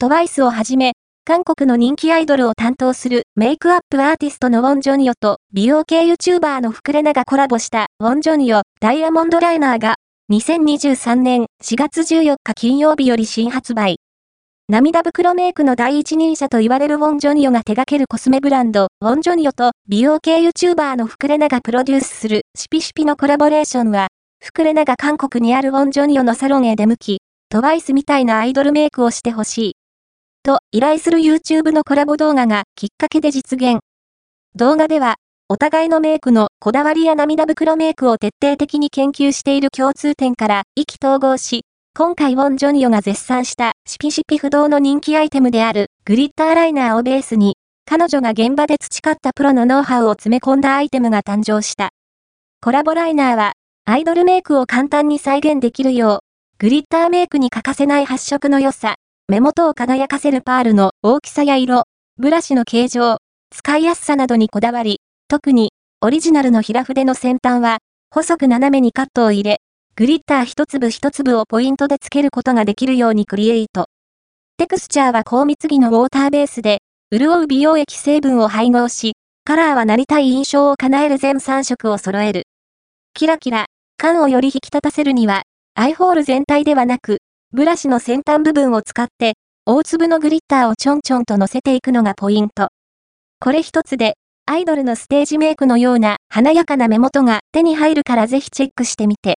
トワイスをはじめ、韓国の人気アイドルを担当するメイクアップアーティストのウォン・ジョニオと美容系 YouTuber のフクレナがコラボしたウォン・ジョニオダイヤモンドライナーが2023年4月14日金曜日より新発売。涙袋メイクの第一人者と言われるウォン・ジョニオが手掛けるコスメブランド、ウォン・ジョニオと美容系 YouTuber のフクレナがプロデュースするシピシピのコラボレーションは、フクレナが韓国にあるウォン・ジョニオのサロンへ出向き、トワイスみたいなアイドルメイクをしてほしい。と依頼する YouTube のコラボ動画がきっかけで実現。動画では、お互いのメイクのこだわりや涙袋メイクを徹底的に研究している共通点から意気投合し、今回ウォン・ジョニオが絶賛したシピシピ不動の人気アイテムであるグリッターライナーをベースに、彼女が現場で培ったプロのノウハウを詰め込んだアイテムが誕生した。コラボライナーは、アイドルメイクを簡単に再現できるよう、グリッターメイクに欠かせない発色の良さ、目元を輝かせるパールの大きさや色、ブラシの形状、使いやすさなどにこだわり、特に、オリジナルの平筆の先端は、細く斜めにカットを入れ、グリッター一粒一粒をポイントで付けることができるようにクリエイト。テクスチャーは高密度のウォーターベースで、潤う美容液成分を配合し、カラーはなりたい印象を叶える全3色を揃える。キラキラ、感をより引き立たせるには、アイホール全体ではなく、ブラシの先端部分を使って、大粒のグリッターをちょんちょんと乗せていくのがポイント。これ一つで、アイドルのステージメイクのような華やかな目元が手に入るからぜひチェックしてみて。